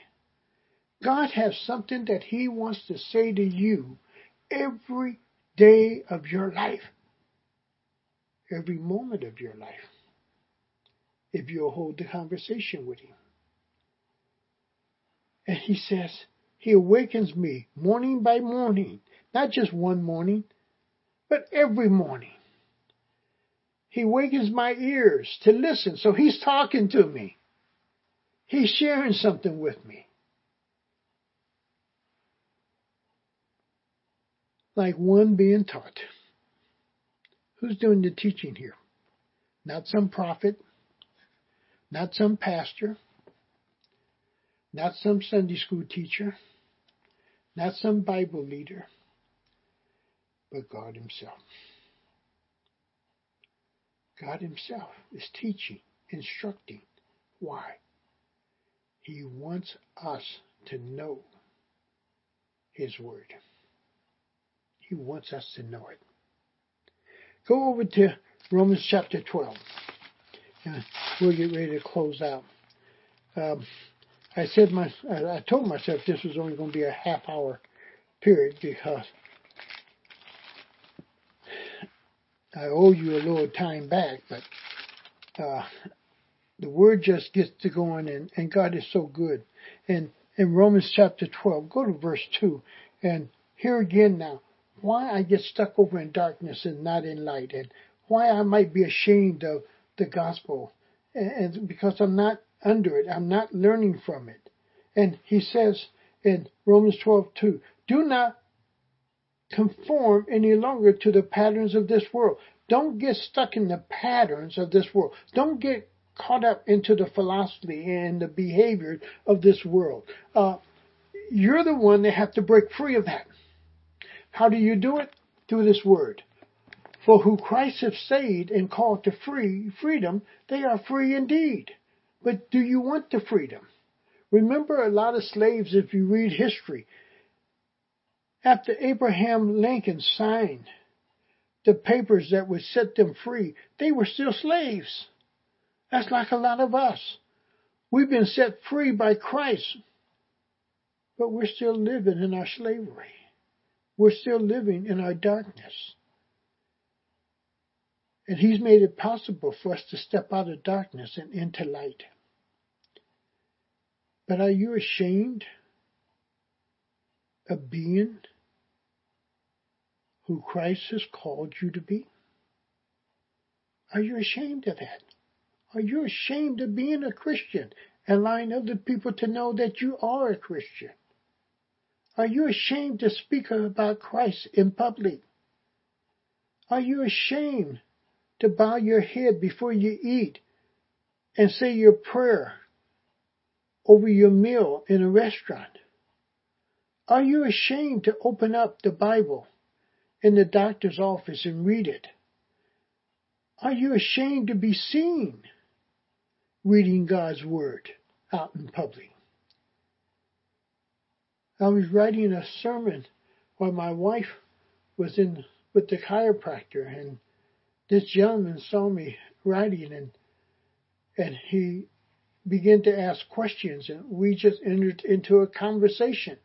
God has something that He wants to say to you every day of your life, every moment of your life, if you'll hold the conversation with Him. And He says, He awakens me morning by morning, not just one morning, but every morning. He wakens my ears to listen, so He's talking to me. He's sharing something with me. like one being taught. Who's doing the teaching here? Not some prophet, not some pastor, not some Sunday school teacher, not some Bible leader, but God Himself. God Himself is teaching, instructing. Why? He wants us to know His Word. He wants us to know it. go over to Romans chapter 12. And we'll get ready to close out. Um, I said my, I told myself this was only going to be a half hour period because I owe you a little time back, but uh, the word just gets to going, and, and God is so good. And in Romans chapter 12, go to verse 2, and here again now, why I get stuck over in darkness and not in light, and why I might be ashamed of the gospel, and, and because I'm not under it, I'm not learning from it. And he says in Romans 12, 2, do not conform any longer to the patterns of this world. Don't get stuck in the patterns of this world. Don't get caught up into the philosophy and the behavior of this world. Uh, you're the one that have to break free of that. How do you do it? Through this word. For who Christ have saved and called to free freedom, they are free indeed. But do you want the freedom? Remember a lot of slaves, if you read history, after Abraham Lincoln signed the papers that would set them free, they were still slaves. That's like a lot of us. We've been set free by Christ, but we're still living in our slavery. We're still living in our darkness. And He's made it possible for us to step out of darkness and into light. But are you ashamed of being who Christ has called you to be? Are you ashamed of that? Are you ashamed of being a Christian and allowing other people to know that you are a Christian? Are you ashamed to speak about Christ in public? Are you ashamed to bow your head before you eat and say your prayer over your meal in a restaurant? Are you ashamed to open up the Bible in the doctor's office and read it? Are you ashamed to be seen reading God's Word out in public. I was writing a sermon while my wife was in with the chiropractor, and this gentleman saw me writing, and and he began to ask questions, and we just entered into a conversation.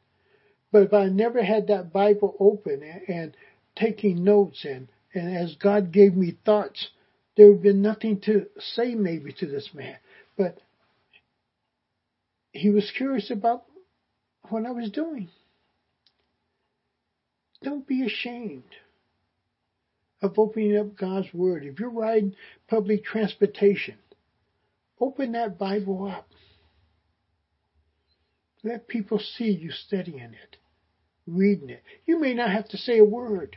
But if I never had that Bible open and, and taking notes, and and as God gave me thoughts, there would have been nothing to say maybe to this man. But he was curious about what I was doing. Don't be ashamed of opening up God's Word. If you're riding public transportation, open that Bible up. Let people see you studying it, reading it. You may not have to say a word,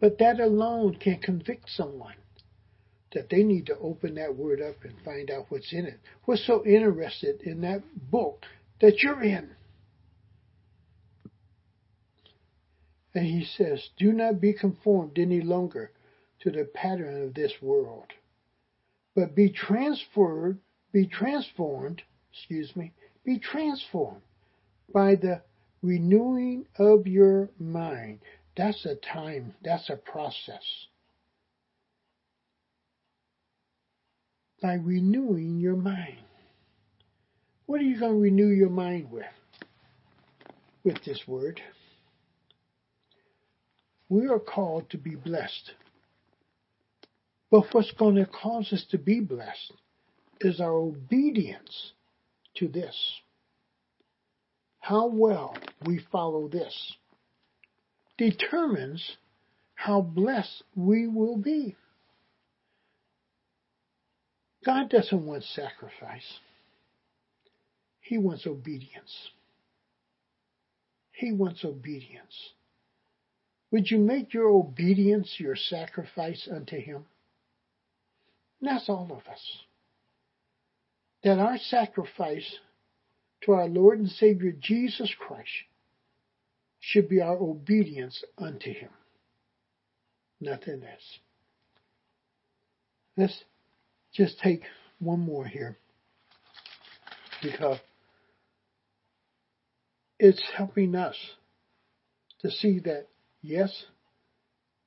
but that alone can convict someone that they need to open that word up and find out what's in it. What's so interested in that book that you're in? And he says, Do not be conformed any longer to the pattern of this world, but be transferred, be transformed, excuse me, be transformed by the renewing of your mind. That's a time, that's a process. By renewing your mind. What are you going to renew your mind with? With this word. We are called to be blessed. But what's going to cause us to be blessed is our obedience to this. How well we follow this determines how blessed we will be. God doesn't want sacrifice. He wants obedience. He wants obedience. Would you make your obedience your sacrifice unto Him? And that's all of us. That our sacrifice to our Lord and Savior Jesus Christ should be our obedience unto Him. Nothing else. Let's just take one more here because it's helping us to see that yes,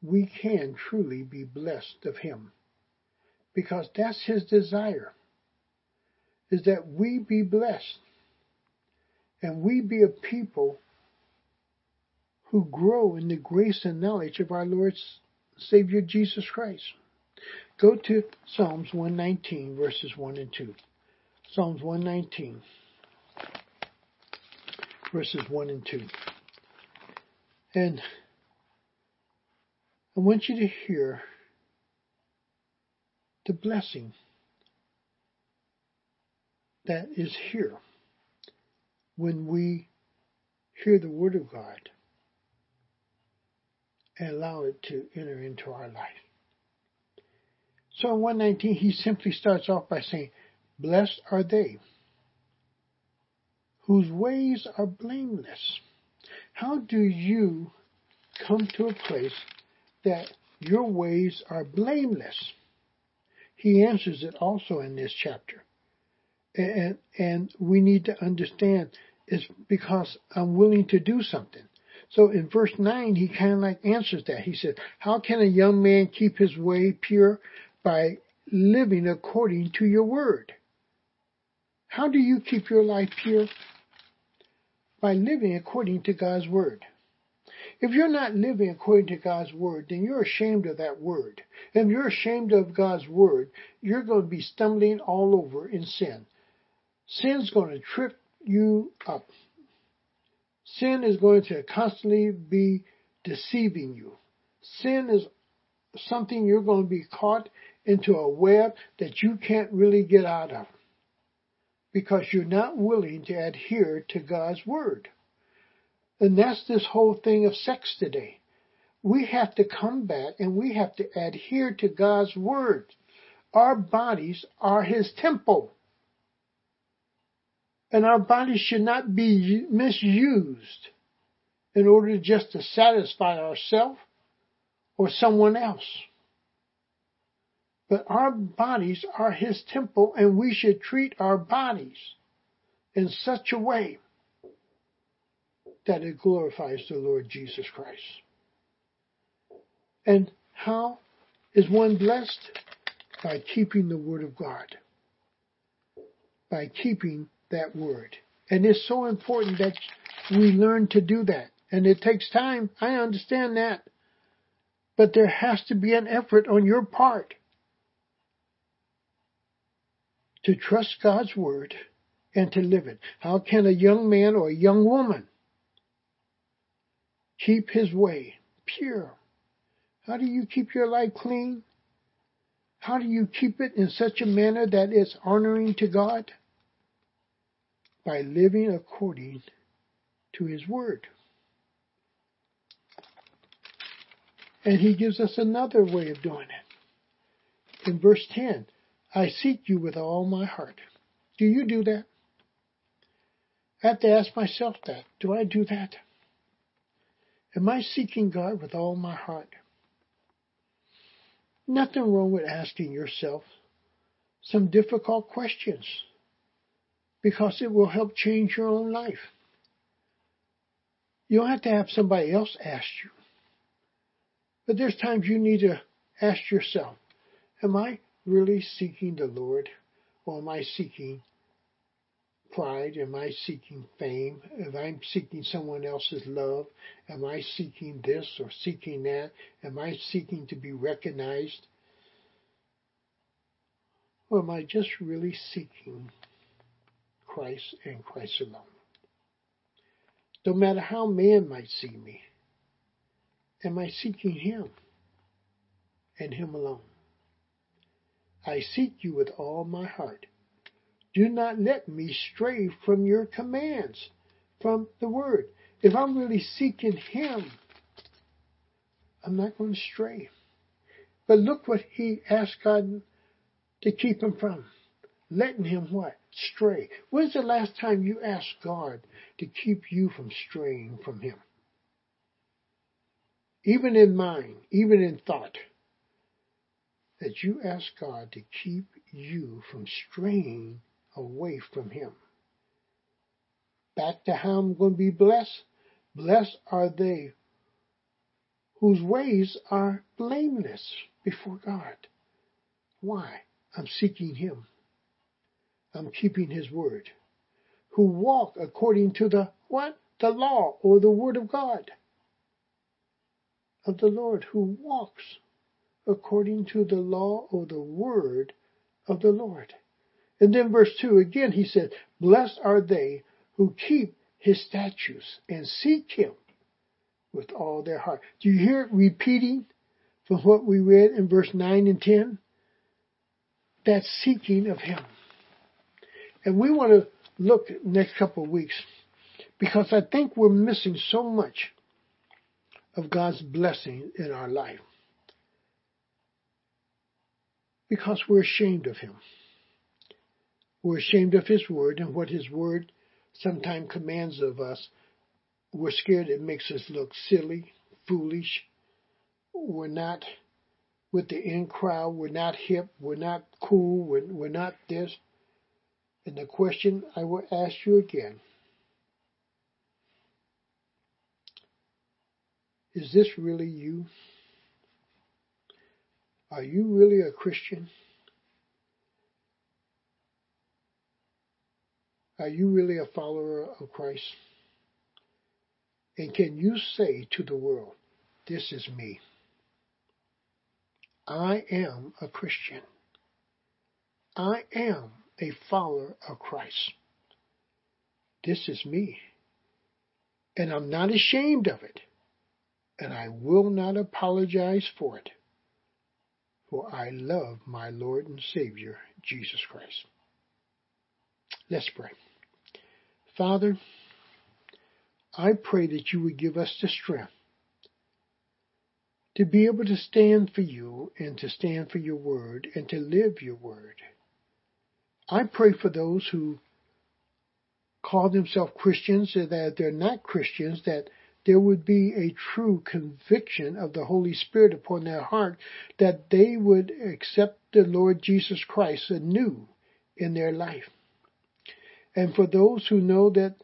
we can truly be blessed of Him. Because that's His desire, is that we be blessed and we be a people who grow in the grace and knowledge of our Lord Savior Jesus Christ. Go to Psalms 119, verses 1 and 2. Psalms 119, verses 1 and 2. And I want you to hear the blessing that is here when we hear the Word of God and allow it to enter into our life. So in 119, he simply starts off by saying, Blessed are they whose ways are blameless. How do you come to a place that your ways are blameless? He answers it also in this chapter. And, and we need to understand it's because I'm willing to do something. So in verse 9, he kind of like answers that. He said, How can a young man keep his way pure? By living according to your word. How do you keep your life pure? By living according to God's word. If you're not living according to God's word, then you're ashamed of that word. If you're ashamed of God's word, you're going to be stumbling all over in sin. Sin's going to trip you up. Sin is going to constantly be deceiving you. Sin is something you're going to be caught into a web that you can't really get out of because you're not willing to adhere to God's word. And that's this whole thing of sex today. We have to come back and we have to adhere to God's word. Our bodies are His temple. And our bodies should not be misused in order just to satisfy ourselves or someone else. But our bodies are His temple and we should treat our bodies in such a way that it glorifies the Lord Jesus Christ. And how is one blessed? By keeping the Word of God. By keeping that word. And it's so important that we learn to do that. And it takes time. I understand that. But there has to be an effort on your part to trust God's word and to live it. How can a young man or a young woman keep his way pure? How do you keep your life clean? How do you keep it in such a manner that it's honoring to God? by living according to his word. And he gives us another way of doing it. In verse 10, I seek you with all my heart. Do you do that? I have to ask myself that. Do I do that? Am I seeking God with all my heart? Nothing wrong with asking yourself some difficult questions because it will help change your own life. You don't have to have somebody else ask you. But there's times you need to ask yourself, am I really seeking the Lord? Or am I seeking pride? Am I seeking fame? If I'm seeking someone else's love, am I seeking this or seeking that? Am I seeking to be recognized? Or am I just really seeking Christ and Christ alone. No matter how man might see me, am I seeking Him and Him alone? I seek you with all my heart. Do not let me stray from your commands, from the Word. If I'm really seeking Him, I'm not going to stray. But look what he asked God to keep him from. Letting him what? stray. When's the last time you asked God to keep you from straying from Him? Even in mind, even in thought, that you ask God to keep you from straying away from Him. Back to how I'm going to be blessed. Blessed are they whose ways are blameless before God. Why? I'm seeking Him. I'm keeping His word. Who walk according to the what? The law or the word of God. Of the Lord who walks according to the law or the word of the Lord. And then verse 2 again he said, Blessed are they who keep his statutes and seek him with all their heart. Do you hear it repeating from what we read in verse 9 and 10? That seeking of him. And we want to look next couple of weeks because I think we're missing so much of God's blessing in our life because we're ashamed of him. We're ashamed of his word and what his word sometimes commands of us. We're scared it makes us look silly, foolish. We're not with the in crowd. We're not hip. We're not cool. We're, we're not this. And the question I will ask you again is this really you? Are you really a Christian? Are you really a follower of Christ? And can you say to the world, This is me? I am a Christian. I am a follower of Christ. This is me. And I'm not ashamed of it. And I will not apologize for it for I love my Lord and Savior, Jesus Christ. Let's pray. Father, I pray that you would give us the strength to be able to stand for you and to stand for your word and to live your word. I pray for those who call themselves Christians that they're not Christians, that there would be a true conviction of the Holy Spirit upon their heart that they would accept the Lord Jesus Christ anew in their life. And for those who know that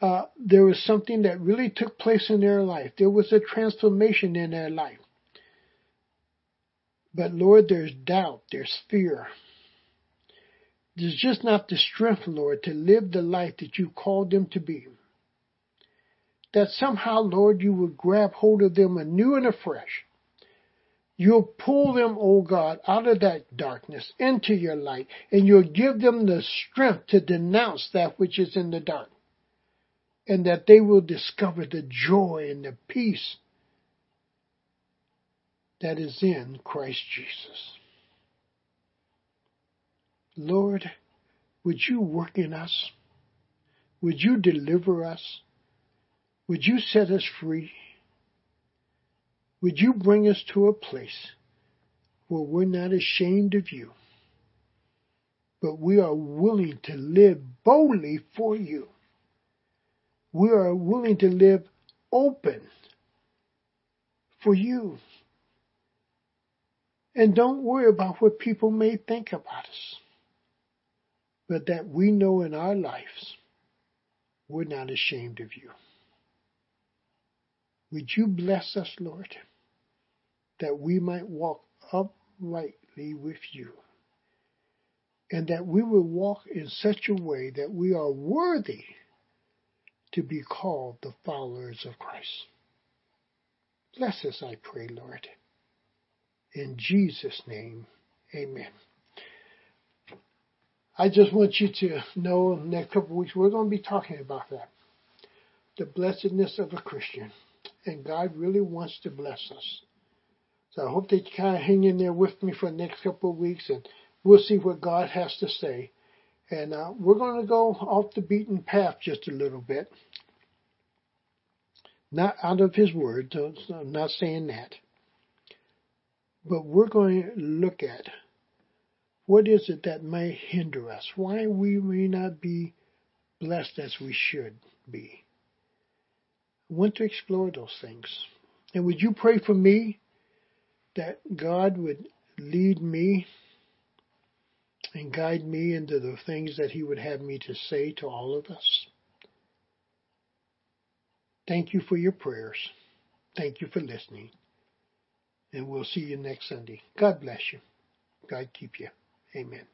uh, there was something that really took place in their life, there was a transformation in their life. But Lord, there's doubt, there's fear. There's just not the strength, Lord, to live the life that you called them to be that somehow, Lord, you would grab hold of them anew and afresh. You'll pull them, O oh God, out of that darkness into your light, and you'll give them the strength to denounce that which is in the dark, and that they will discover the joy and the peace that is in Christ Jesus. Lord, would you work in us? Would you deliver us? Would you set us free? Would you bring us to a place where we're not ashamed of you, but we are willing to live boldly for you? We are willing to live open for you. And don't worry about what people may think about us, but that we know in our lives we're not ashamed of you. Would you bless us, Lord, that we might walk uprightly with you, and that we will walk in such a way that we are worthy to be called the followers of Christ. Bless us, I pray, Lord. In Jesus' name, amen. I just want you to know next couple of weeks we're going to be talking about that. The blessedness of a Christian and God really wants to bless us. So I hope that you kind of hang in there with me for the next couple of weeks, and we'll see what God has to say. And uh, we're going to go off the beaten path just a little bit. Not out of His Word, I'm not saying that. But we're going to look at what is it that may hinder us? Why we may not be blessed as we should be want to explore those things. And would you pray for me that God would lead me and guide me into the things that He would have me to say to all of us? Thank you for your prayers. Thank you for listening. And we'll see you next Sunday. God bless you. God keep you. Amen.